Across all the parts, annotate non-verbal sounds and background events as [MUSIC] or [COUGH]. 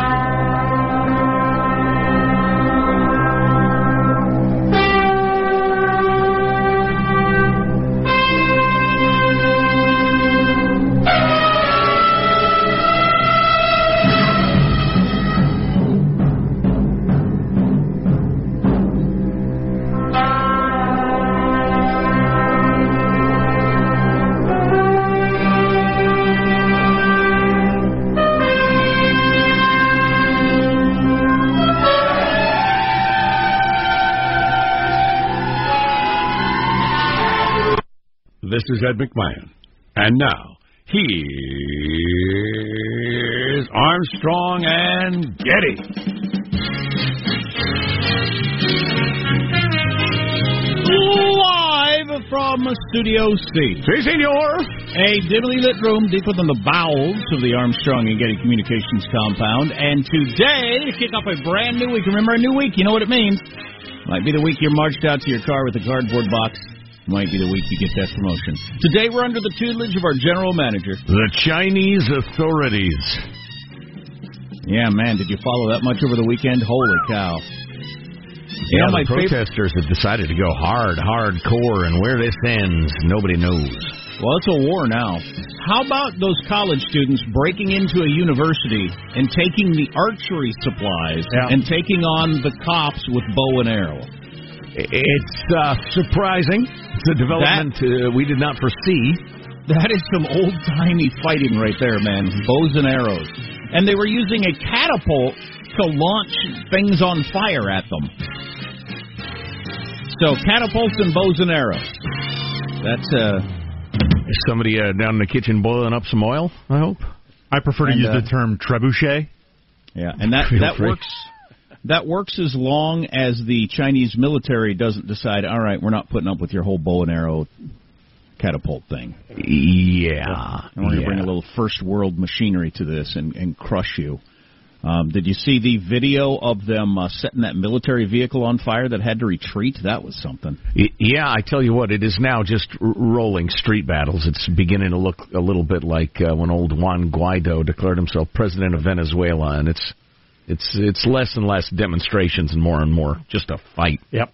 This McMahon. And now, here's Armstrong and Getty. Live from Studio C. Si, senor. A dimly lit room deeper than the bowels of the Armstrong and Getty Communications compound. And today, to kick off a brand new week, remember a new week, you know what it means. Might be the week you're marched out to your car with a cardboard box. Might be the week you get that promotion. Today, we're under the tutelage of our general manager. The Chinese authorities. Yeah, man, did you follow that much over the weekend? Holy cow. Yeah, know, my the protesters have decided to go hard, hardcore, and where this ends, nobody knows. Well, it's a war now. How about those college students breaking into a university and taking the archery supplies Yeah. and taking on the cops with bow and arrow? It's uh, surprising. It's a development uh, we did not foresee. That is some old timey fighting right there, man. Bows and arrows. And they were using a catapult to launch things on fire at them. So catapults and bows and arrows. That's uh Is somebody uh, down in the kitchen boiling up some oil? I hope. I prefer to And, use uh, the term trebuchet. yeah, and that Feel that free. works that works as long as the Chinese military doesn't decide, all right, we're not putting up with your whole bow and arrow catapult thing. Yeah. And we're going to bring a little first world machinery to this and, and crush you. Um, did you see the video of them uh, setting that military vehicle on fire that had to retreat? That was something. Yeah, I tell you what, it is now just r- rolling street battles. It's beginning to look a little bit like uh, when old Juan Guaido declared himself president of Venezuela, and it's it's it's less and less demonstrations and more and more just a fight. Yep.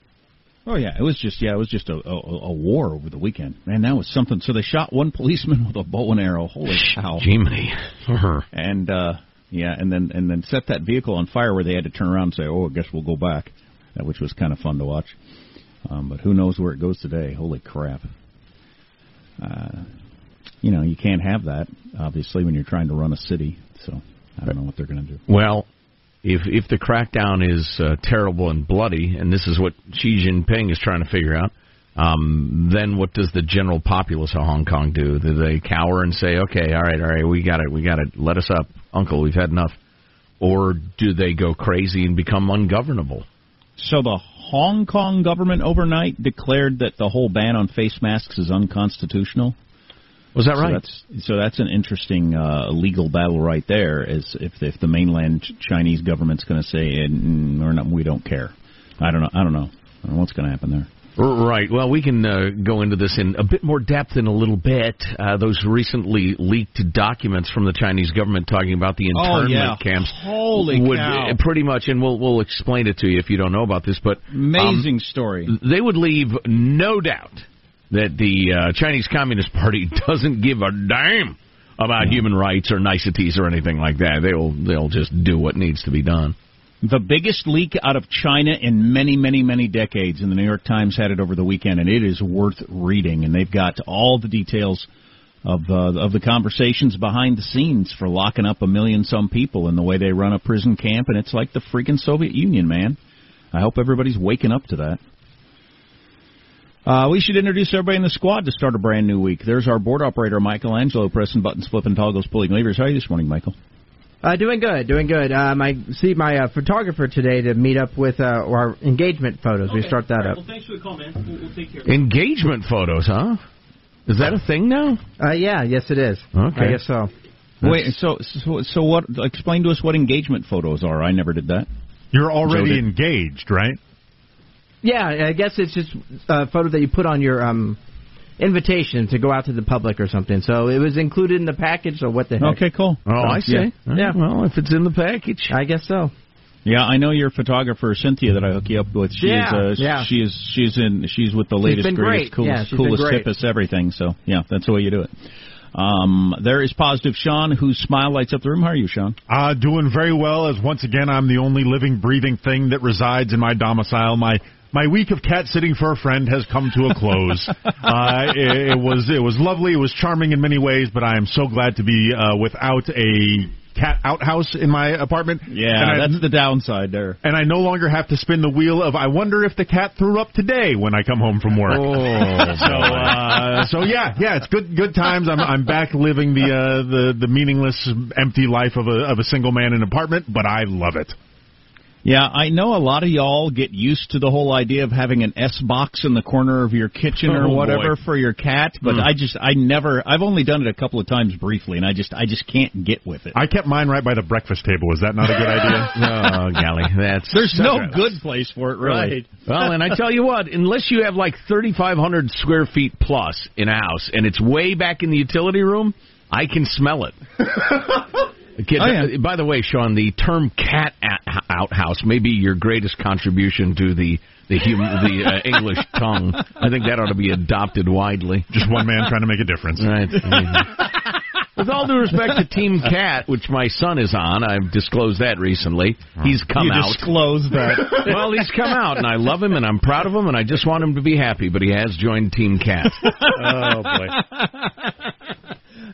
Oh yeah, it was just yeah, it was just a, a, a war over the weekend. Man, that was something. So they shot one policeman [LAUGHS] with a bow and arrow. Holy cow! Jiminy. and uh yeah, and then and then set that vehicle on fire where they had to turn around and say, "Oh, I guess we'll go back," which was kind of fun to watch. Um, but who knows where it goes today? Holy crap! Uh, you know, you can't have that obviously when you're trying to run a city. So I don't know what they're going to do. Well, if if the crackdown is uh, terrible and bloody, and this is what Xi Jinping is trying to figure out, um, then what does the general populace of Hong Kong do? Do they cower and say, "Okay, all right, all right, we got it, we got it, let us up, Uncle, we've had enough," or do they go crazy and become ungovernable? So the Hong Kong government overnight declared that the whole ban on face masks is unconstitutional. Was that So right? that's, so that's an interesting uh, legal battle right there. Is if if the mainland Chinese government's going to say mm, we're not, we don't care. I don't know. I don't know. I don't know what's going to happen there. Right. Well, we can uh, go into this in a bit more depth in a little bit. Uh, those recently leaked documents from the Chinese government talking about the Oh, internment yeah. camps Holy would cow. uh, pretty much, and we'll we'll explain it to you if you don't know about this. But um, Amazing story. they would leave no doubt that the uh, Chinese Communist Party [LAUGHS] doesn't give a damn about human rights or niceties or anything like that. They'll they'll just do what needs to be done. The biggest leak out of China in many, many, many decades, and the New York Times had it over the weekend, and it is worth reading. And they've got all the details of uh, of the conversations behind the scenes for locking up a million some people and the way they run a prison camp, and it's like the freaking Soviet Union, man. I hope everybody's waking up to that. Uh, we should introduce everybody in the squad to start a brand new week. There's our board operator, Michelangelo, pressing buttons, flipping toggles, pulling levers. How are you this morning, Michael? Uh, doing good, doing good. Um, I see my uh, photographer today to meet up with uh, our engagement photos. we start that up. Well, thanks for the call, man. We'll, take care Engagement photos, huh? Is that a thing now? Uh, yeah, yes, it is. Okay. I guess so. Wait, so so so what? Explain to us what engagement photos are. I never did that. You're already So engaged, right? Yeah, I guess it's just a photo that you put on your um, invitation to go out to the public or something. So it was included in the package. So what the heck? Okay, cool. Oh, I see. Yeah. Yeah. Well, if it's in the package. I guess so. Yeah, I know your photographer Cynthia that I hook you up with. She Yeah, is, uh, yeah. she is, she's in, she's with the latest, been greatest, great. Yeah, coolest, she's coolest, hippest everything. So yeah, that's the way you do it. Um, there is positive Sean, whose smile lights up the room. How are you, Sean? Uh, doing very well, as once again I'm the only living, breathing thing that resides in my domicile. My my week of cat sitting for a friend has come to a close. [LAUGHS] uh, it, it was it was lovely. It was charming in many ways, but I am so glad to be uh, without a cat outhouse in my apartment. Yeah, I, that's the downside there. and I no longer have to spin the wheel of I wonder if the cat threw up today when I come home from work. [LAUGHS] so uh, so yeah, yeah, it's good good times. I'm I'm back living the uh, the the meaningless, empty life of a of a single man in an apartment, but I love it. Yeah, I know a lot of y'all get used to the whole idea of having an S box in the corner of your kitchen or Oh, whatever boy. for your cat, but hmm. I just I never I've only done it a couple of times briefly and I just I just can't get with it. I kept mine right by the breakfast table. Is that not a good idea? [LAUGHS] Oh, golly, that's There's such no a- good place for it, really. [LAUGHS] Well, and I tell you what, unless you have like 3,500 square feet plus in a house, and it's way back in the utility room, I can smell it. [LAUGHS] Kid, Oh, yeah. By the way, Sean, the term "cat at- outhouse" may be your greatest contribution to the the hum, the uh, [LAUGHS] English tongue. I think that ought to be adopted widely. Just one man trying to make a difference. Right. [LAUGHS] With all due respect to Team Cat, which my son is on, I've disclosed that recently. He's come you out. disclosed that. [LAUGHS] well, he's come out, and I love him, and I'm proud of him, and I just want him to be happy. But he has joined Team Cat. Oh boy.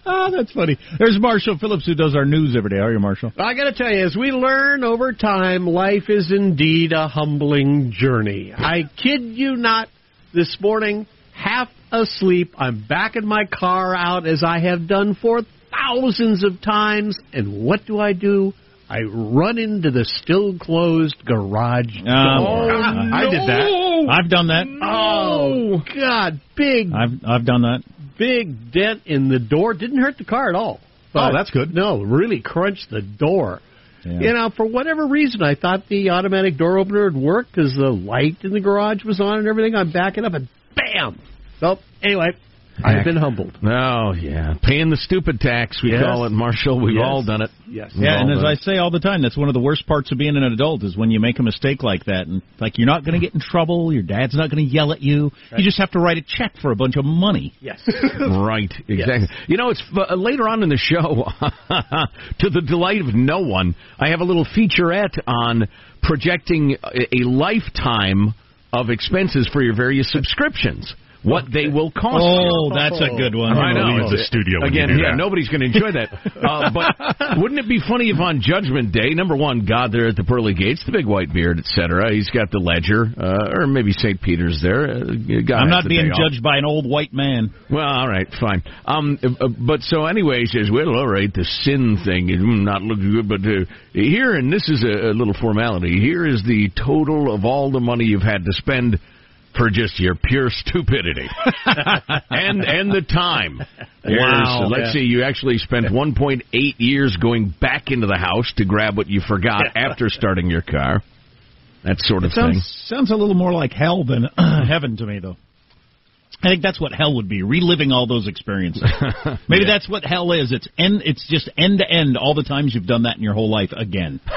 Oh, that's funny. There's Marshall Phillips who does our news every day. How are you, Marshall? I got to tell you, as we learn over time, life is indeed a humbling journey. I kid you not. This morning, half asleep, I'm backing my car out as I have done for thousands of times, and what do I do? I run into the still closed garage door. Um, I did that. I've done that. Oh God! Big I've I've done that. Big dent in the door. Didn't hurt the car at all. Oh, that's good. No, really crunched the door. You know, for whatever reason, I thought the automatic door opener would work because the light in the garage was on and everything. I'm backing up and bam. So anyway, I've been humbled. Oh yeah, paying the stupid tax we Yes. call it, Marshall. We've Yes. all done it. Yes. We've Yeah, and as done I say all the time, that's one of the worst parts of being an adult is when you make a mistake like that, and like you're not going to get in trouble, your dad's not going to yell at you. You just have to write a check for a bunch of money. Yes. [LAUGHS] Right, exactly. You know, it's uh, later on in the show, [LAUGHS] to the delight of no one, I have a little featurette on projecting a, a lifetime of expenses for your various subscriptions. What they will cost you. Oh, that's a good one. I know. leave the studio when Again, you do yeah, that. nobody's going to enjoy that. [LAUGHS] Uh, but wouldn't it be funny if on Judgment Day, number one, God there at the pearly gates, the big white beard, etc. He's got the ledger, uh, or maybe St. Peter's there. Uh, God I'm not the being day off. judged by an old white man. Well, all right, fine. Um, uh, but so anyway, he says, well, all right, the sin thing is mm, not looking good, but uh, here, and this is a, a little formality. Here is the total of all the money you've had to spend for just your pure stupidity, [LAUGHS] and and the time. There's- Wow. Let's Yeah. see. You actually spent 1.8 years going back into the house to grab what you forgot after starting your car. That sort of It sounds thing. sounds a little more like hell than [CLEARS THROAT] heaven to me, though. I think that's what hell would be, reliving all those experiences. [LAUGHS] Maybe that's what hell is. It's end. It's just end to end all the times you've done that in your whole life again. [LAUGHS]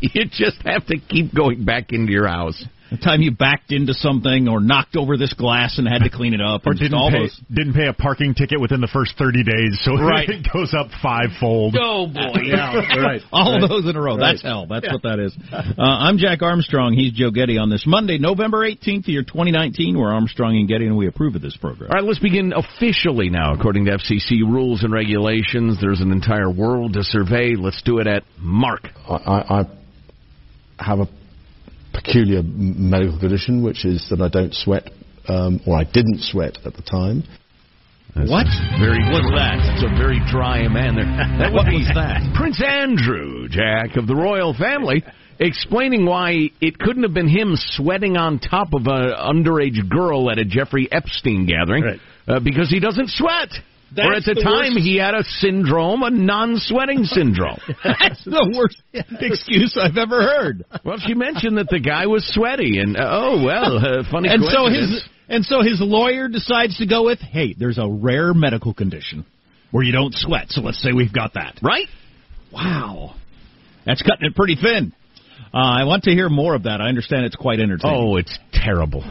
You just have to keep going back into your house. The time you backed into something or knocked over this glass and had to clean it up, Or and didn't all pay, those. didn't pay a parking ticket within the first 30 days, so [LAUGHS] Right. it goes up fivefold. Oh boy! [LAUGHS] Yeah, [LAUGHS] right. All right. those in a row. Right. That's hell. That's what that is. Uh, I'm Jack Armstrong. He's Joe Getty on this Monday, November 18th, year 2019. We're Armstrong and Getty, and we approve of this program. All right, let's begin officially now. According to FCC rules and regulations, there's an entire world to survey. Let's do it at Mark. I, I, I have a peculiar medical condition, which is that I don't sweat, um, or I didn't sweat at the time. What? Very What's dry- that? It's a very dry man there. [LAUGHS] That What would was that? Prince Andrew, Jack of the royal family, explaining why it couldn't have been him sweating on top of an underage girl at a Jeffrey Epstein gathering Right. uh, because he doesn't sweat. Or at the, the time, worst- he had a syndrome, a non-sweating [LAUGHS] syndrome. That's the worst excuse I've ever heard. Well, she mentioned that the guy was sweaty, and uh, oh well, uh, funny. And so his and so his lawyer decides to go with, "Hey, there's a rare medical condition where you don't sweat. So let's say we've got that." right. Wow, that's cutting it pretty thin. Uh, I want to hear more of that. I understand it's quite entertaining. Oh, it's terrible.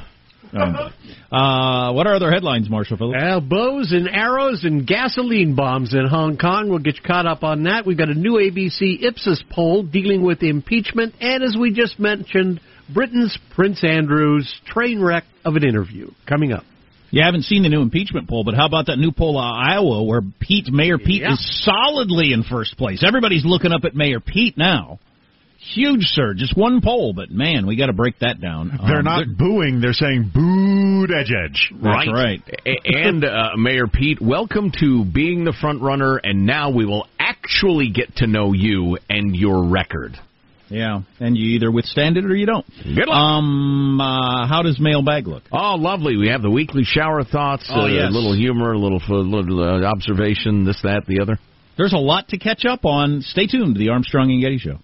Uh, what are other headlines, Marshall Phillips? Well, bows and arrows and gasoline bombs in Hong Kong. We'll get you caught up on that. We've got a new ABC Ipsos poll dealing with impeachment, and as we just mentioned, Britain's Prince Andrew's train wreck of an interview coming up. You haven't seen the new impeachment poll, but how about that new poll out of Iowa where Pete, Mayor Pete, Yeah. is solidly in first place? Everybody's looking up at Mayor Pete now. Huge surge, just one poll, but man, we got to break that down. [LAUGHS] They're Um, not booing, they're saying booed edge edge. That's right. And uh, Mayor Pete, welcome to being the front runner, and now we will actually get to know you and your record. Yeah, and you either withstand it or you don't. Good luck. Um, uh, how does mailbag look? Oh, lovely. We have the weekly shower thoughts, Oh, uh, yes. a little humor, a little, a little uh, observation, this, that, the other. There's a lot to catch up on. Stay tuned to the Armstrong and Getty Show.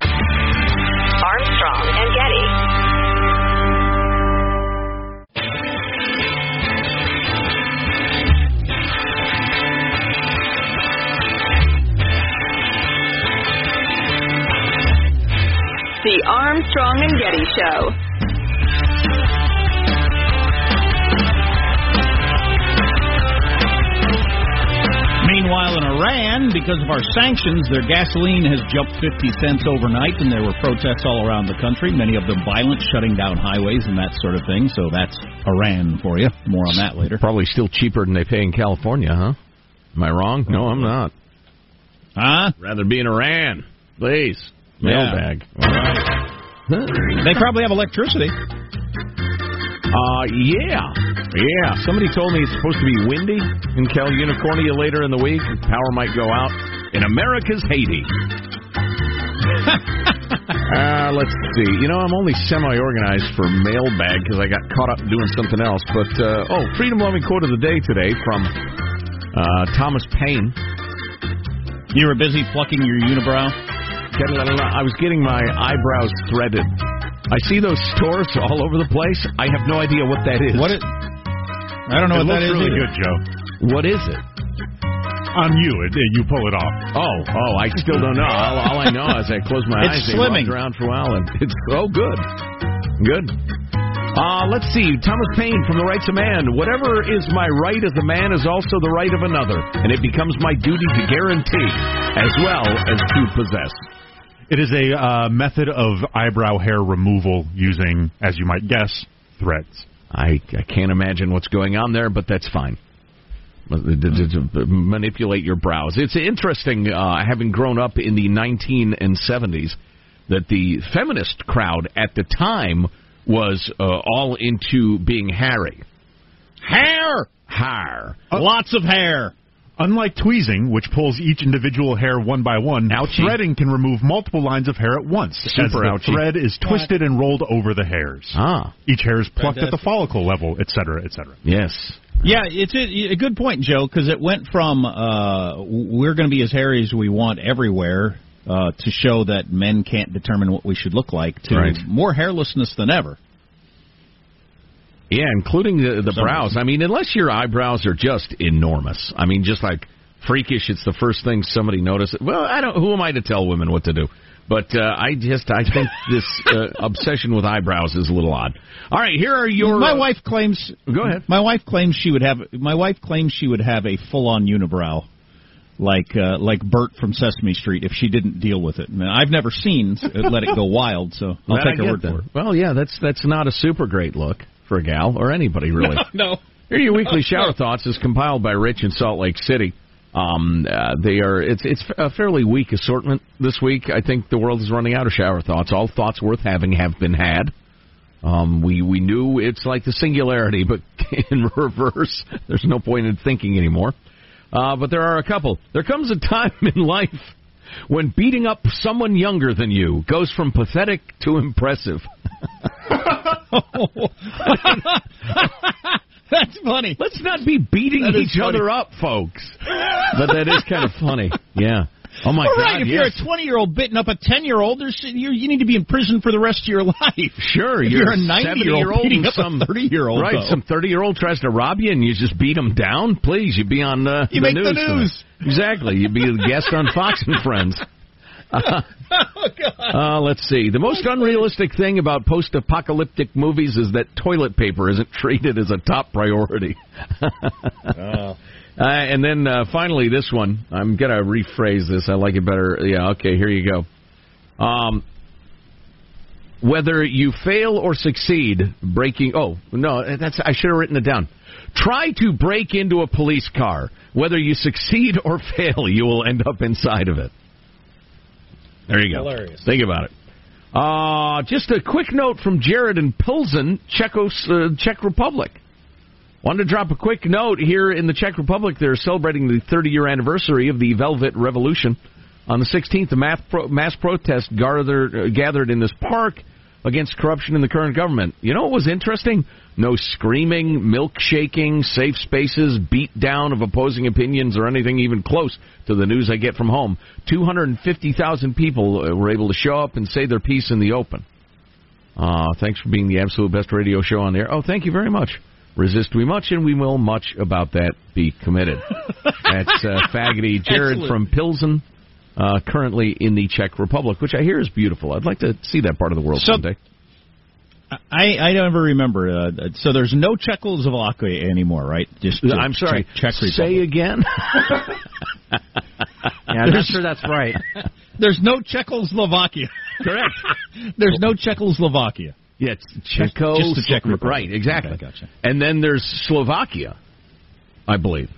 The Armstrong and Getty Show. Meanwhile, in Iran, because of our sanctions, their gasoline has jumped 50 cents overnight, and there were protests all around the country, many of them violent, shutting down highways and that sort of thing. So that's Iran for you. More on that later. Probably still cheaper than they pay in California, huh? Am I wrong? No, I'm not. Huh? Rather be in Iran. Please. Yeah. Mailbag. All right. They probably have electricity. Uh, yeah. Yeah. Somebody told me it's supposed to be windy in Cal Unicornia later in the week. Power might go out in America's Haiti. [LAUGHS] uh, let's see. You know, I'm only semi-organized for mailbag because I got caught up doing something else. But, uh, oh, freedom loving quote of the day today from uh, Thomas Paine. You were busy plucking your unibrow. I was getting my eyebrows threaded. I see those stores all over the place. I have no idea what that is. What it? I don't know it what that looks really either. good, Joe. What is it? On you, it, you pull it off. Oh, oh, I still don't know. All, all I know is I close my [LAUGHS] It's eyes and slimming. walk around for a while, and it's oh, good, good. Uh, let's see. Thomas Paine from The Rights of Man. Whatever is my right as a man is also the right of another, and it becomes my duty to guarantee as well as to possess. It is a uh, method of eyebrow hair removal using, as you might guess, threads. I, I can't imagine what's going on there, but that's fine. Manipulate your brows. It's interesting, uh, having grown up in the 19 and 70s, that the feminist crowd at the time was uh, all into being hairy. Hair, Hair. lots of hair. Unlike tweezing, which pulls each individual hair one by one, Ouchie. threading can remove multiple lines of hair at once. Super as the ouchie. thread is twisted and rolled over the hairs. Ah, Each hair is plucked at the follicle level, etc., etc. yes. Yeah, it's a, a good point, Joe, because it went from uh, we're going to be as hairy as we want everywhere uh, to show that men can't determine what we should look like to Right. more hairlessness than ever. Yeah, including the, the brows. I mean, unless your eyebrows are just enormous. I mean, just like freakish, it's the first thing somebody notices. Well, I don't. Who am I to tell women what to do? But uh, I just I think this uh, [LAUGHS] obsession with eyebrows is a little odd. All right, here are your. my uh, wife claims. Go ahead. My wife claims she would have. My wife claims she would have a full-on unibrow, like uh, like Bert from Sesame Street, if she didn't deal with it. Now, I've never seen Let It Go [LAUGHS] Wild, so I'll that take her word for it. Well, yeah, that's that's not a super great look for a gal or anybody [LAUGHS] really. No. Here are your weekly [LAUGHS] shower thoughts is compiled by Rich in Salt Lake City. Um, uh, they are it's it's a fairly weak assortment this week. I think the world is running out of shower thoughts. All thoughts worth having have been had. Um, we we knew it's like the singularity, but [LAUGHS] in reverse. There's no point in thinking anymore. Uh, but there are a couple. There comes a time in life when beating up someone younger than you goes from pathetic to impressive. [LAUGHS] That's funny. Let's not be beating That each other up, folks. but that is kind of funny. Yeah. Oh my All God. right, if yes. you're a 20 year old beating up a 10 year old, there's you you need to be in prison for the rest of your [LAUGHS] life. Sure, if you're, you're, a 90 year old beating up some 30 year old, Right, some 30 year old tries to rob you and you just beat him down. Please, you'd be on uh, You the make the news. tonight. news. Exactly. You'd be a guest on Fox and Friends. [LAUGHS] Uh, [LAUGHS] oh God. uh, let's see. The most unrealistic thing about post apocalyptic movies is that toilet paper isn't [LAUGHS] treated as a top priority. Oh. [LAUGHS] Uh, and then uh, finally, this one. I'm going to rephrase this. I like it better. Yeah, okay, here you go. Um, whether you fail or succeed breaking. Oh, no, that's I should have written it down. Try to break into a police car. Whether you succeed or fail, you will end up inside of it. There you go. Hilarious. Think about it. Uh, just a quick note from Jared in Pilsen, Czechos, uh, Czech Republic. Wanted to drop a quick note here in the Czech Republic. They're celebrating the 30 year anniversary of the Velvet Revolution. On the 16th, a mass, pro- mass protest gathered, uh, gathered in this park against corruption in the current government. You know what was interesting? No screaming, milkshaking, safe spaces, beat down of opposing opinions, or anything even close to the news I get from home. 250,000 people uh, were able to show up and say their piece in the open. Uh, thanks for being the absolute best radio show on the air. Oh, thank you very much. Resist we much, and we will much about that be committed. [LAUGHS] That's uh, Faggoty Jared Excellent. from Pilsen, uh, currently in the Czech Republic, which I hear is beautiful. I'd like to see that part of the world So- someday. I I don't ever remember. Uh, so there's no Czechoslovakia anymore, right? Just uh, I'm sorry. Czech, Czech Say again. [LAUGHS] Yeah, I'm not sure that's right. [LAUGHS] There's no Czechoslovakia. Correct. [LAUGHS] There's no Czechoslovakia. Yeah, it's Czechos. Just the Czech Republic. Right, exactly. Okay, gotcha. And then there's Slovakia, I believe.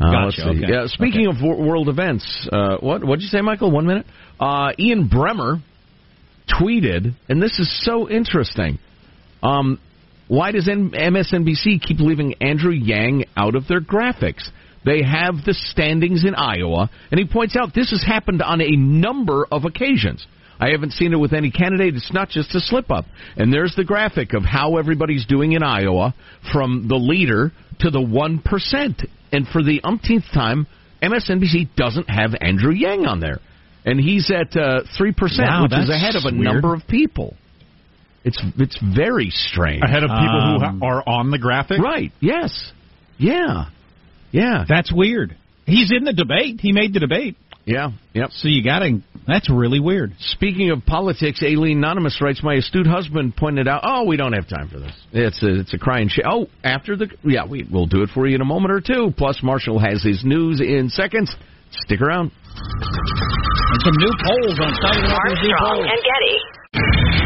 Uh, Gotcha, let's see. okay. Yeah, speaking of wor- world events, uh, what what did you say, Michael? One minute. Uh, Ian Bremmer tweeted, and this is so interesting. Um, why does MSNBC keep leaving Andrew Yang out of their graphics? They have the standings in Iowa, and he points out this has happened on a number of occasions. I haven't seen it with any candidate. It's not just a slip up. And there's the graphic of how everybody's doing in Iowa from the leader to the 1%. And for the umpteenth time, MSNBC doesn't have Andrew Yang on there. And he's at uh, three percent, Wow, which is ahead of a weird. number of people. It's it's very strange. Ahead of people Um, who ha- are on the graphic. Right? Yes. Yeah. Yeah. That's weird. He's in the debate. He made the debate. Yeah. Yep. So you got to. That's really weird. Speaking of politics, Aileen Anonymous writes, "My astute husband pointed out. Oh, we don't have time for this. It's a it's a crying shame. Oh, after the yeah, we we'll do it for you in a moment or two. Plus, Marshall has his news in seconds. Stick around. And some new polls on Saturday Armstrong and Getty.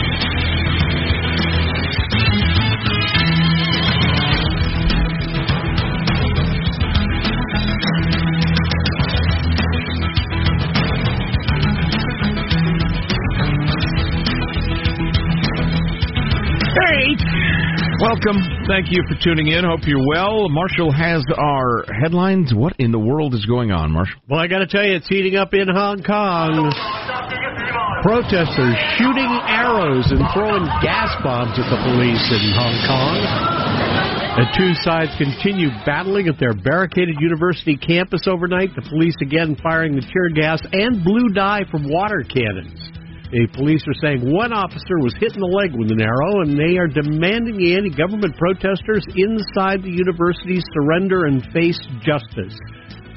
Welcome. Thank you for tuning in. Hope you're well. Marshall has our headlines. What in the world is going on, Marshall? Well, I got to tell you, it's heating up in Hong Kong. Protesters shooting arrows and throwing gas bombs at the police in Hong Kong. The two sides continue battling at their barricaded university campus overnight. The police again firing the tear gas and blue dye from water cannons. The police are saying one officer was hit in the leg with an arrow, and they are demanding the anti government protesters inside the university surrender and face justice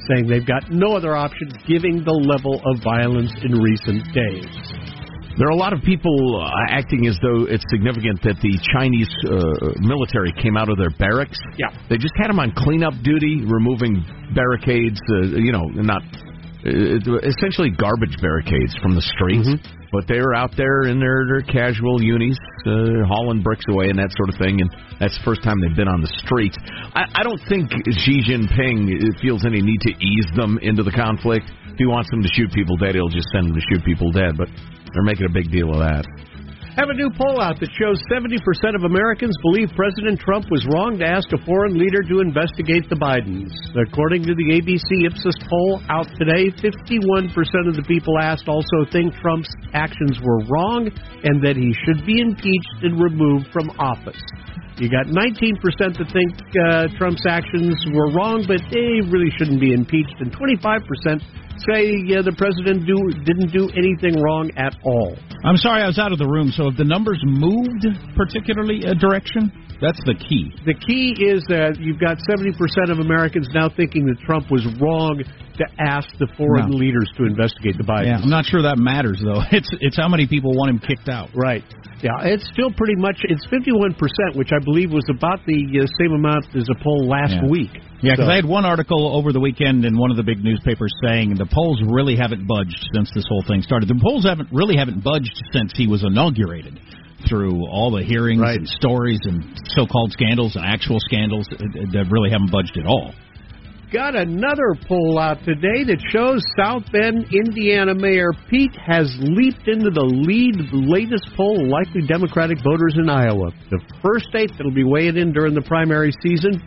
saying they've got no other option given the level of violence in recent days. There are a lot of people uh, acting as though it's significant that the Chinese uh, military came out of their barracks. Yeah. They just had them on cleanup duty, removing barricades, uh, you know, not essentially garbage barricades from the streets. But they were out there in their, their casual unis, uh, hauling bricks away and that sort of thing. And that's the first time they've been on the streets. I, I don't think Xi Jinping feels any need to ease them into the conflict. If he wants them to shoot people dead, he'll just send them to shoot people dead. But they're making a big deal of that. Have a new poll out that shows 70% of Americans believe President Trump was wrong to ask a foreign leader to investigate the Bidens. According to the ABC Ipsos poll out today, 51% of the people asked also think Trump's actions were wrong and that he should be impeached and removed from office. You got 19% that think uh, Trump's actions were wrong, but they really shouldn't be impeached, and 25% say uh, the president do, didn't do anything wrong at all. I'm sorry I was out of the room. So have the numbers moved particularly a direction? That's the key. The key is that you've got 70% of Americans now thinking that Trump was wrong to ask the foreign No. leaders to investigate the Bidens. Yeah, I'm not sure that matters though. [LAUGHS] It's it's how many people want him kicked out. Right. Yeah, it's still pretty much it's 51%, which I believe was about the uh, same amount as a poll last Yeah. week. Yeah, because So- I had one article over the weekend in one of the big newspapers saying the polls really haven't budged since this whole thing started. The polls haven't really haven't budged since he was inaugurated. Through all the hearings Right. and stories and so-called scandals and actual scandals uh, uh, that really haven't budged at all. Got another poll out today that shows South Bend, Indiana Mayor Pete has leaped into the lead. Latest poll, likely Democratic voters in Iowa. The first state that'll be weighed in during the primary season.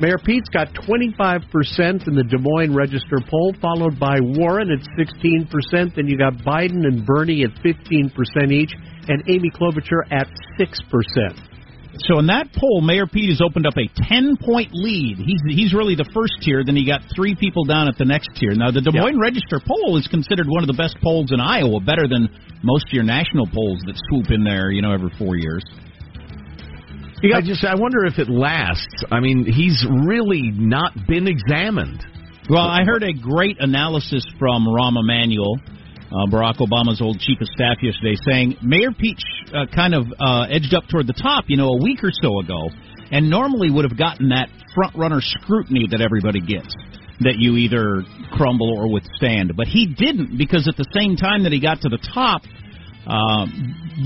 Mayor Pete's got 25% in the Des Moines Register poll, followed by Warren at 16%. Then you got Biden and Bernie at 15% each, and Amy Klobuchar at 6%. So in that poll, Mayor Pete has opened up a ten-point lead. He's he's really the first tier. Then he got three people down at the next tier. Now the Des Moines Register poll is considered one of the best polls in Iowa, better than most of your national polls that swoop in there, you know, every four years. I just I wonder if it lasts. I mean, he's really not been examined. Well, I heard a great analysis from Rahm Emanuel, uh, Barack Obama's old chief of staff, yesterday, saying Mayor Pete uh, kind of uh, edged up toward the top, you know, a week or so ago, and normally would have gotten that front runner scrutiny that everybody gets. That you either crumble or withstand. But he didn't because at the same time that he got to the top, uh,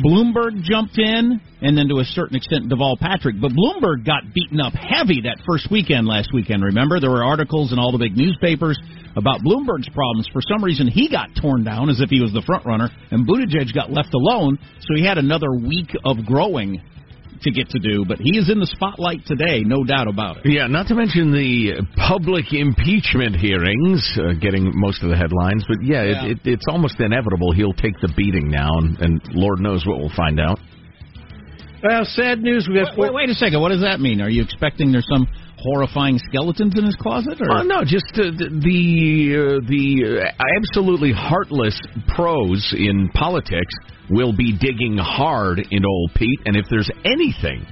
Bloomberg jumped in, and then to a certain extent Deval Patrick. But Bloomberg got beaten up heavy that first weekend last weekend. Remember, there were articles in all the big newspapers about Bloomberg's problems. For some reason, he got torn down as if he was the front runner, and Buttigieg got left alone. So he had another week of growing to get to do. But he is in the spotlight today, no doubt about it. Yeah, not to mention the public impeachment hearings uh, getting most of the headlines. But yeah, Yeah. It, it, it's almost inevitable he'll take the beating now, and, and Lord knows what we'll find out. Well, sad news. We have wait, wait a second. What does that mean? Are you expecting there's some horrifying skeletons in his closet? Or? Oh no, just uh, the the, uh, the uh, absolutely heartless pros in politics will be digging hard in old Pete, and if there's anything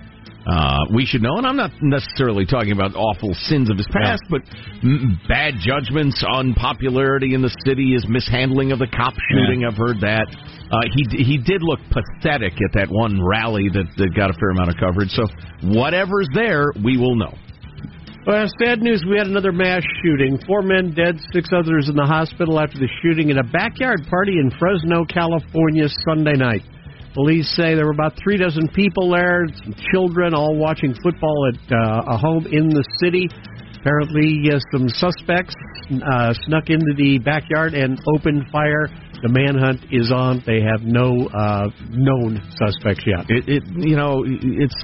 uh, we should know, and I'm not necessarily talking about awful sins of his past, but m- bad judgments, unpopularity in the city, his mishandling of the cop shooting. I've heard that. Uh, he he did look pathetic at that one rally that, that got a fair amount of coverage. So whatever's there, we will know. Well, sad news. We had another mass shooting. Four men dead, six others in the hospital after the shooting at a backyard party in Fresno, California, Sunday night. Police say there were about three dozen people there, some children, all watching football at uh, a home in the city. Apparently, uh, some suspects uh, snuck into the backyard and opened fire. The manhunt is on. They have no uh, known suspects yet. It, it, you know, it's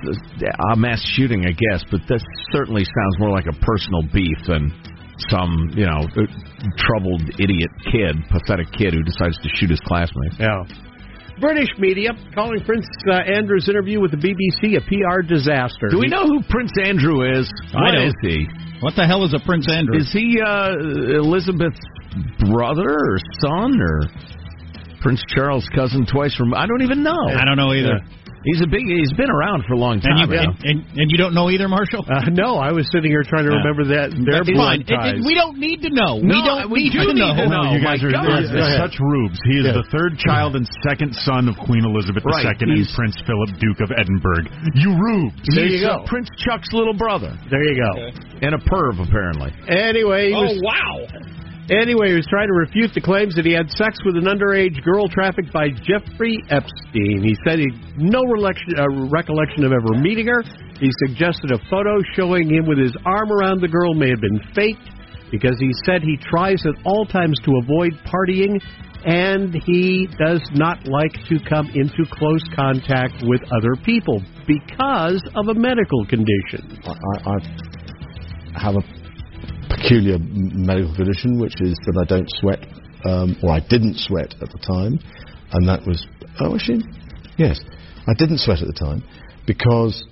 a mass shooting, I guess, but this certainly sounds more like a personal beef than some, you know, troubled idiot kid, pathetic kid who decides to shoot his classmates. Yeah. British media calling Prince uh, Andrew's interview with the BBC a PR disaster. Do we know who Prince Andrew is? I What don't. is he? What the hell is a Prince Andrew? Is he uh, Elizabeth's brother or son or Prince Charles' cousin twice from? I don't even know. I don't know either. He's a big. He's been around for a long And time. you, and, and, and you don't know either, Marshall? Uh, no, I was sitting here trying to Yeah. remember that their That's blood fine. It- ties. it- we don't need to know. we don't we need do to need know. to know. No, you guys my are God. there's, Go there's ahead. such rubes. He is Yeah. the third child and second son of Queen Elizabeth Right, II and Prince Philip, Duke of Edinburgh. You rubes. There He's you go. Prince Chuck's little brother There you go. and a perv apparently. Anyway, he was, Oh, wow. Anyway, he was trying to refute the claims that he had sex with an underage girl trafficked by Jeffrey Epstein. He said he no recollection, uh, recollection of ever meeting her. He suggested a photo showing him with his arm around the girl may have been faked because he said he tries at all times to avoid partying and he does not like to come into close contact with other people because of a medical condition. I, I, I have a peculiar medical condition, which is that I don't sweat, um, or I didn't sweat at the time, and that was oh actually, yes, I didn't sweat at the time because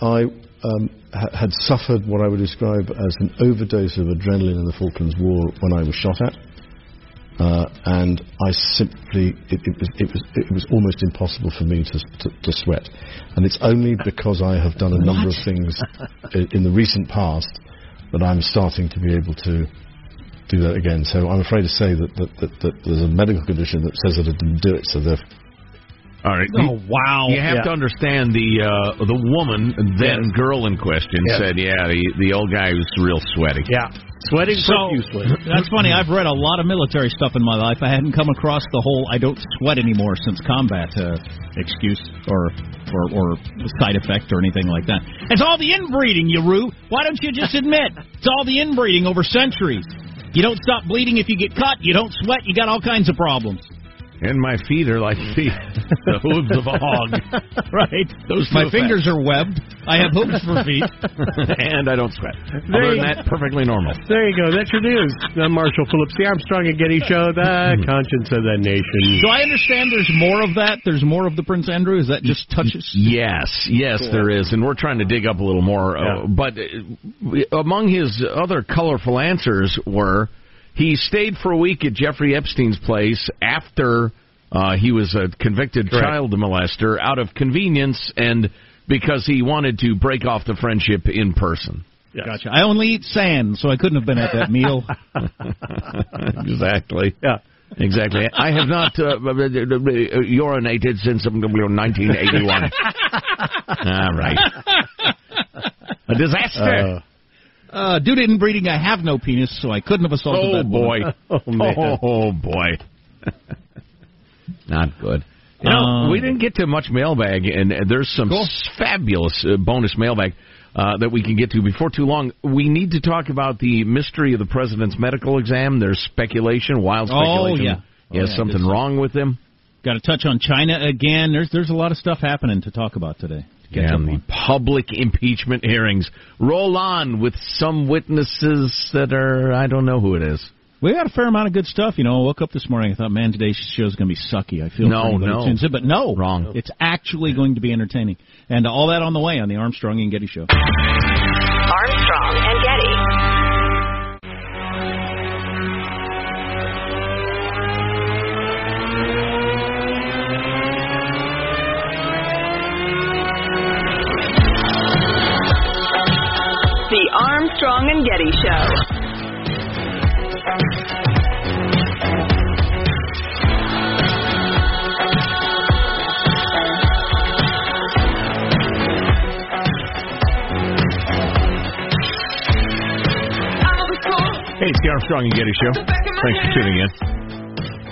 I um, ha- had suffered what I would describe as an overdose of adrenaline in the Falklands War when I was shot at. Uh, and I simply, it, it, was, it, was, it was almost impossible for me to, to, to sweat. And it's only because I have done a number of things [LAUGHS] in the recent past that I'm starting to be able to do that again. So I'm afraid to say that, that, that, that there's a medical condition that says that I didn't do it, so therefore. All right. Oh, wow. You have Yeah. to understand the uh, the woman, then girl in question, Yeah. said, "Yeah, the the old guy was real sweaty." Yeah, sweating So profusely. [LAUGHS] that's funny. I've read a lot of military stuff in my life. I hadn't come across the whole "I don't sweat anymore since combat" uh, excuse or, or or side effect or anything like that. It's all the inbreeding, you. Why don't you just admit it's all the inbreeding over centuries? You don't stop bleeding if you get cut. You don't sweat. You got all kinds of problems. And my feet are like the, the hooves of a hog. [LAUGHS] right. Those My two fingers are webbed. I have hooves for feet. [LAUGHS] and I don't sweat. There Other you- than that, perfectly normal. There you go. That's your news. I'm Marshall Phillips, the Armstrong and Getty Show, the conscience of the nation. Do I understand there's more of that? There's more of the Prince Andrew? Is that just touches? Yes, yes, there is, and we're trying to dig up a little more. Uh, but uh, among his other colorful answers were he stayed for a week at Jeffrey Epstein's place after uh, he was a convicted Correct. child molester out of convenience and because he wanted to break off the friendship in person. Gotcha. I only eat sand, so I couldn't have been at that meal. [LAUGHS] exactly. Yeah. Exactly. I have not uh, urinated since um, 1981. [LAUGHS] All right. A disaster. Uh, due to inbreeding, I have no penis, so I couldn't have assaulted oh that boy. woman. [LAUGHS] Oh, man. Oh boy. Not good. You know, Um, we didn't get to much mailbag, and uh, there's some Cool. s- fabulous uh, bonus mailbag uh, that we can get to before too long. We need to talk about the mystery of the president's medical exam. There's speculation, wild Oh, speculation. yeah. He Oh, has yeah, something wrong with him. Got to touch on China again. There's there's a lot of stuff happening to talk about today. Catch and the on. public impeachment hearings roll on with some witnesses that are I don't know who it is. We got a fair amount of good stuff. You know, I woke up this morning. I thought, man, today's show is going to be sucky. I feel No, for no. tunes in, but no, Wrong. It's actually going to be entertaining, and all that on the way on the Armstrong and Getty Show. Armstrong and Getty. The Armstrong and Getty Show. Hey, it's the Armstrong and Getty Show. Thanks for tuning in.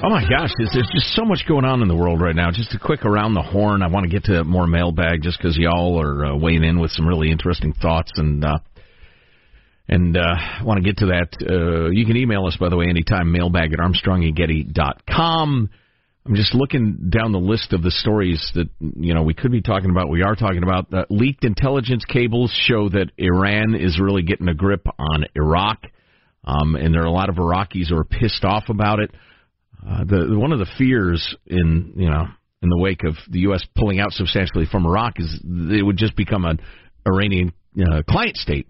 Oh my gosh, there's, just so much going on in the world right now. Just a quick around the horn. I want to get to more mailbag just because y'all are uh, weighing in with some really interesting thoughts and uh, and uh, I want to get to that. Uh, you can email us by the way anytime. Mailbag at armstrongandgetty.com. I'm just looking down the list of the stories that you know we could be talking about. We are talking about uh, leaked intelligence cables show that Iran is really getting a grip on Iraq, um, and there are a lot of Iraqis who are pissed off about it. Uh, the one of the fears in you know in the wake of the U.S. pulling out substantially from Iraq is it would just become an Iranian uh, client state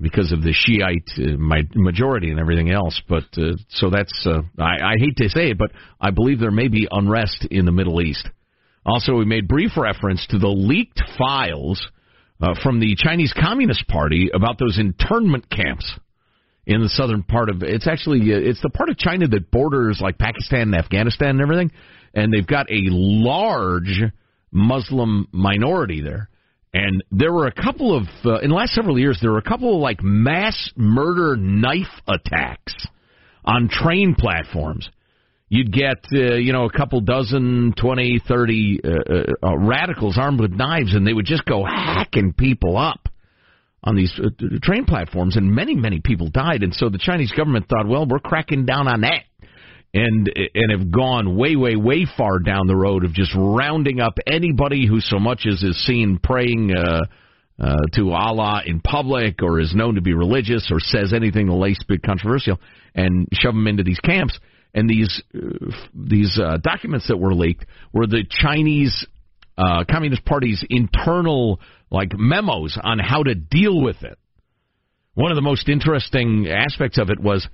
because of the Shiite uh, majority and everything else. But uh, so that's uh, I, I hate to say it, but I believe there may be unrest in the Middle East. Also, we made brief reference to the leaked files uh, from the Chinese Communist Party about those internment camps in the southern part of it's actually uh, it's the part of China that borders like Pakistan and Afghanistan and everything, and they've got a large Muslim minority there. And there were a couple of uh, in the last several years there were a couple of like mass murder knife attacks on train platforms. You'd get uh, you know a couple dozen, twenty, thirty uh, uh, uh, radicals armed with knives, and they would just go hacking people up on these uh, train platforms, and many, many people died. And so the Chinese government thought, well, we're cracking down on that, and and have gone way, way, way far down the road of just rounding up anybody who so much as is seen praying uh, uh, to Allah in public, or is known to be religious, or says anything the least bit controversial, and shove them into these camps. And these uh, these uh, documents that were leaked were the Chinese uh, Communist Party's internal like memos on how to deal with it. One of the most interesting aspects of it was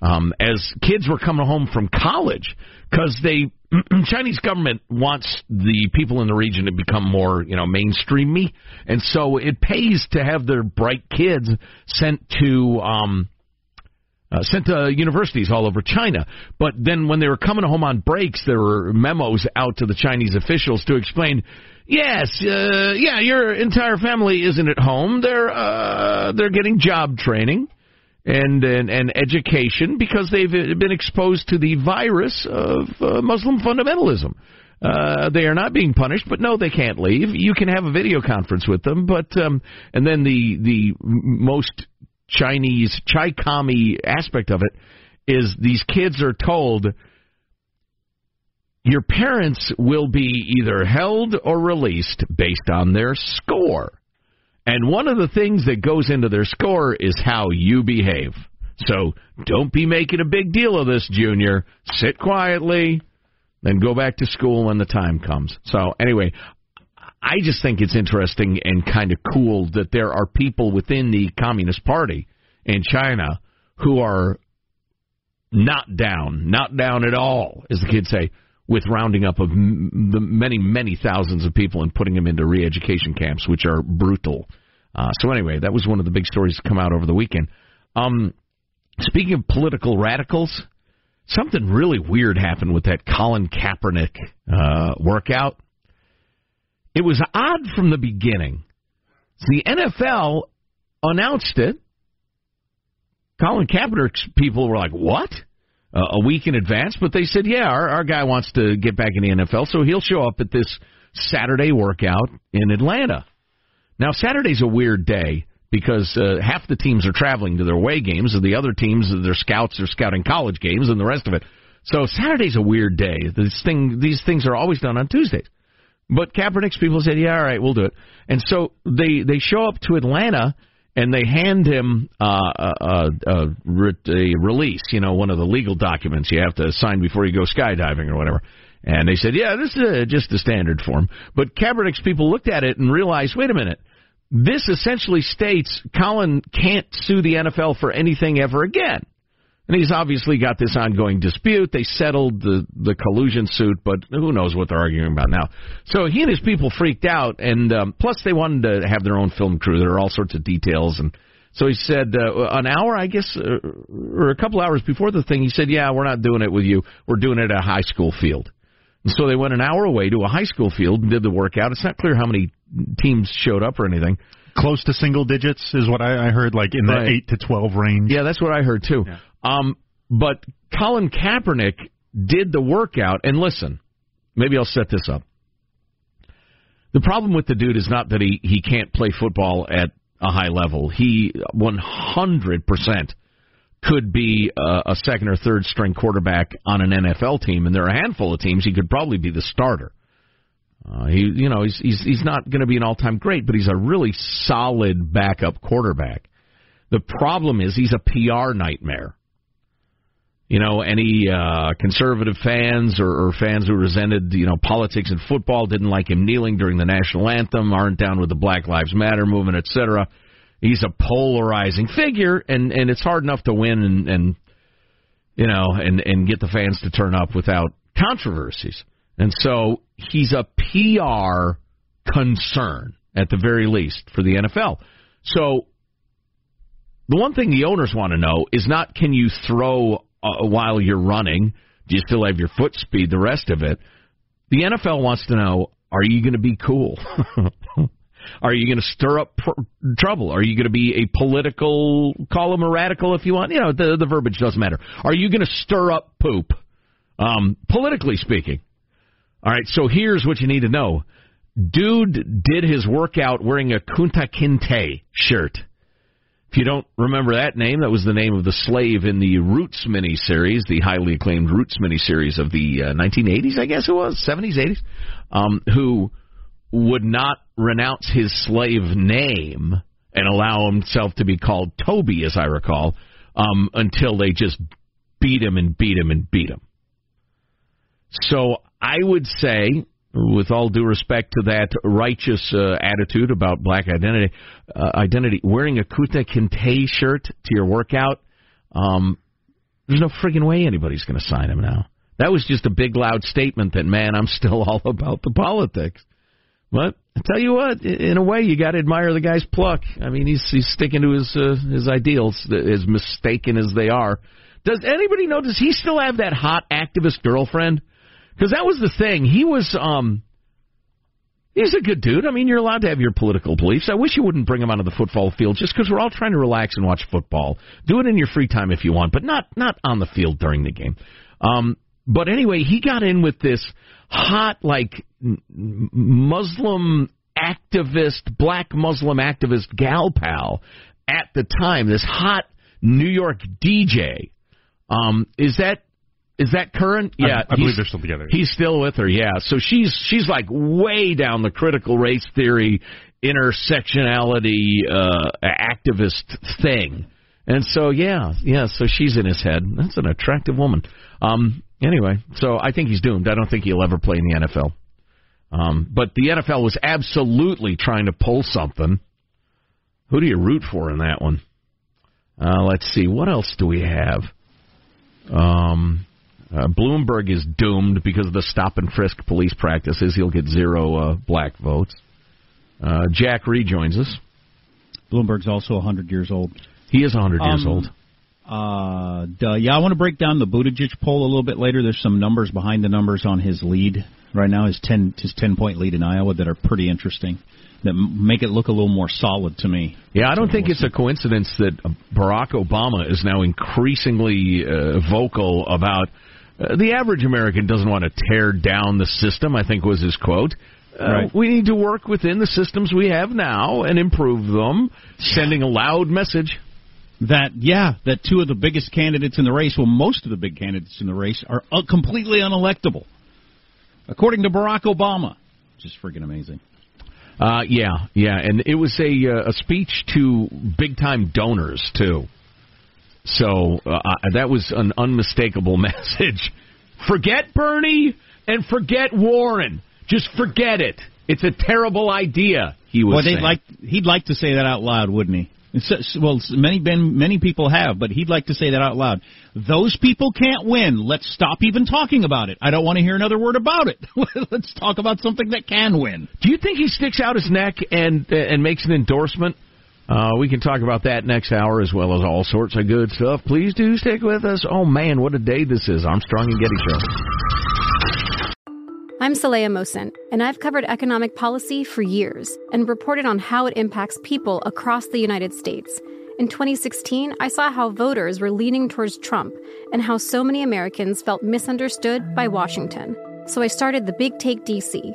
um, as kids were coming home from college because they [CLEARS THROAT] Chinese government wants the people in the region to become more you know mainstreamy, and so it pays to have their bright kids sent to. Um, uh, sent to universities all over China. But then when they were coming home on breaks, there were memos out to the Chinese officials to explain, yes, uh, yeah, your entire family isn't at home. They're uh, they're getting job training and, and and education because they've uh, been exposed to the virus of uh, Muslim fundamentalism. Uh, they are not being punished, but no, they can't leave. You can have a video conference with them, but um, and then the the most Chinese Chai Kami aspect of it is these kids are told your parents will be either held or released based on their score. And one of the things that goes into their score is how you behave. So don't be making a big deal of this, Junior. Sit quietly, then go back to school when the time comes. So, anyway, I just think it's interesting and kind of cool that there are people within the Communist Party in China who are not down, not down at all, as the kids say, with rounding up of m- the many, many thousands of people and putting them into re-education camps, which are brutal. Uh, so anyway, that was one of the big stories to come out over the weekend. Um, speaking of political radicals, something really weird happened with that Colin Kaepernick uh, workout. It was odd from the beginning. The NFL announced it. Colin Kaepernick's people were like, "What?" Uh, a week in advance, but they said, "Yeah, our, our guy wants to get back in the NFL, so he'll show up at this Saturday workout in Atlanta." Now, Saturday's a weird day because uh, half the teams are traveling to their away games, and the other teams, their scouts are scouting college games, and the rest of it. So Saturday's a weird day. This thing, these things are always done on Tuesdays. But Kaepernick's people said, "Yeah, all right, we'll do it." And so they they show up to Atlanta, and they hand him uh, a, a, a, a release, you know, one of the legal documents you have to sign before you go skydiving or whatever. And they said, yeah, this is uh, just the standard form. But Kaepernick's people looked at it and realized, wait a minute, this essentially states Colin can't sue the NFL for anything ever again. And he's obviously got this ongoing dispute. They settled the the collusion suit, but who knows what they're arguing about now. So he and his people freaked out, and um, plus they wanted to have their own film crew. There are all sorts of details, and so he said uh, an hour, I guess, uh, or a couple hours before the thing, he said, "Yeah, we're not doing it with you. We're doing it at a high school field." And so they went an hour away to a high school field and did the workout. It's not clear how many teams showed up or anything. Close to single digits is what I, I heard, like in the Right. eight to twelve range. Yeah, that's what I heard too. Um, but Colin Kaepernick did the workout, and listen, maybe I'll set this up. The problem with the dude is not that he he can't play football at a high level. He 100% could be a, a second or third string quarterback on an NFL team, and there are a handful of teams he could probably be the starter. Uh, he, you know, he's he's he's not going to be an all-time great, but he's a really solid backup quarterback. The problem is he's a PR nightmare. You know, any uh, conservative fans or, or fans who resented, you know, politics and football, didn't like him kneeling during the national anthem, aren't down with the Black Lives Matter movement, etc. He's a polarizing figure, and and it's hard enough to win and and you know and and get the fans to turn up without controversies. And so he's a PR concern at the very least for the NFL. So the one thing the owners want to know is not can you throw uh, while you're running? Do you still have your foot speed? The rest of it. The NFL wants to know: Are you going to be cool? [LAUGHS] Are you going to stir up pr- trouble? Are you going to be a political, call him a radical if you want? You know, the, the verbiage doesn't matter. Are you going to stir up poop? Um, politically speaking. All right, so here's what you need to know. Dude did his workout wearing a Kunta Kinte shirt. If you don't remember that name, that was the name of the slave in the Roots miniseries, the highly acclaimed Roots miniseries of the uh, 1980s, I guess it was, 70s, 80s, um, who would not renounce his slave name and allow himself to be called Toby, as I recall, um, until they just beat him and beat him and beat him. So I would say, with all due respect to that righteous uh, attitude about black identity, uh, identity, wearing a Kunta Kinte shirt to your workout, um, there's no friggin' way anybody's going to sign him now. That was just a big, loud statement that, man, I'm still [LAUGHS] all about the politics. But I tell you what, in a way, you got to admire the guy's pluck. I mean, he's he's sticking to his uh, his ideals, as mistaken as they are. Does anybody know? Does he still have that hot activist girlfriend? Because that was the thing. He was um. He's a good dude. I mean, you're allowed to have your political beliefs. I wish you wouldn't bring him onto the football field just because we're all trying to relax and watch football. Do it in your free time if you want, but not not on the field during the game. Um, but anyway, he got in with this hot, like Muslim activist, black Muslim activist gal pal at the time. This hot New York DJ. Um, is that is that current? Yeah, I believe he's- they're still together. He's still with her, yeah. So she's she's like way down the critical race theory, intersectionality, uh, activist thing. And so yeah, yeah. So she's in his head. That's an attractive woman. Um. Anyway, so I think he's doomed. I don't think he'll ever play in the NFL. Um. But the NFL was absolutely trying to pull something. Who do you root for in that one? Uh, let's see. What else do we have? Um. Uh, Bloomberg is doomed because of the stop and frisk police practices. He'll get zero uh, black votes. Uh, Jack rejoins us. Bloomberg's also 100 years old. He is 100 years Um, old. Uh, duh, yeah, I want to break down the Buttigieg poll a little bit later. There's some numbers behind the numbers on his lead right now. His 10 his 10 point lead in Iowa that are pretty interesting. That make it look a little more solid to me. Yeah, I don't think it's a coincidence that Barack Obama is now increasingly uh, vocal about uh, the average American doesn't want to tear down the system, I think was his quote. Uh, Right. We need to work within the systems we have now and improve them, sending a loud message. That yeah, that two of the biggest candidates in the race, well, most of the big candidates in the race are uh, completely unelectable, according to Barack Obama. Just freaking amazing. Uh, yeah, yeah, and it was a uh, a speech to big time donors too. So uh, that was an unmistakable [LAUGHS] message. Forget Bernie and forget Warren. Just forget it. It's a terrible idea. He was. Well, they'd saying. like he'd like to say that out loud, wouldn't he? It's, well, many been many people have, but he'd like to say that out loud. Those people can't win. Let's stop even talking about it. I don't want to hear another word about it. [LAUGHS] Let's talk about something that can win. Do you think he sticks out his neck and uh, and makes an endorsement? Uh, we can talk about that next hour as well as all sorts of good stuff. Please do stick with us. Oh man, what a day this is! Armstrong and Getty Show. I'm Saleha Mohsin, and I've covered economic policy for years and reported on how it impacts people across the United States. In 2016, I saw how voters were leaning towards Trump and how so many Americans felt misunderstood by Washington. So I started the Big Take DC.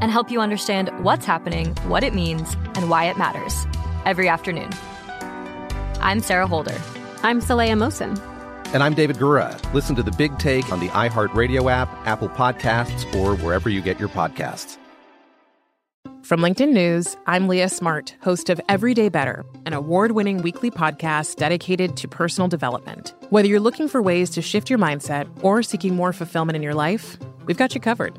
and help you understand what's happening, what it means, and why it matters every afternoon. I'm Sarah Holder. I'm Saleha Mohsin. And I'm David Gura. Listen to the Big Take on the iHeartRadio app, Apple Podcasts, or wherever you get your podcasts. From LinkedIn News, I'm Leah Smart, host of Everyday Better, an award winning weekly podcast dedicated to personal development. Whether you're looking for ways to shift your mindset or seeking more fulfillment in your life, we've got you covered.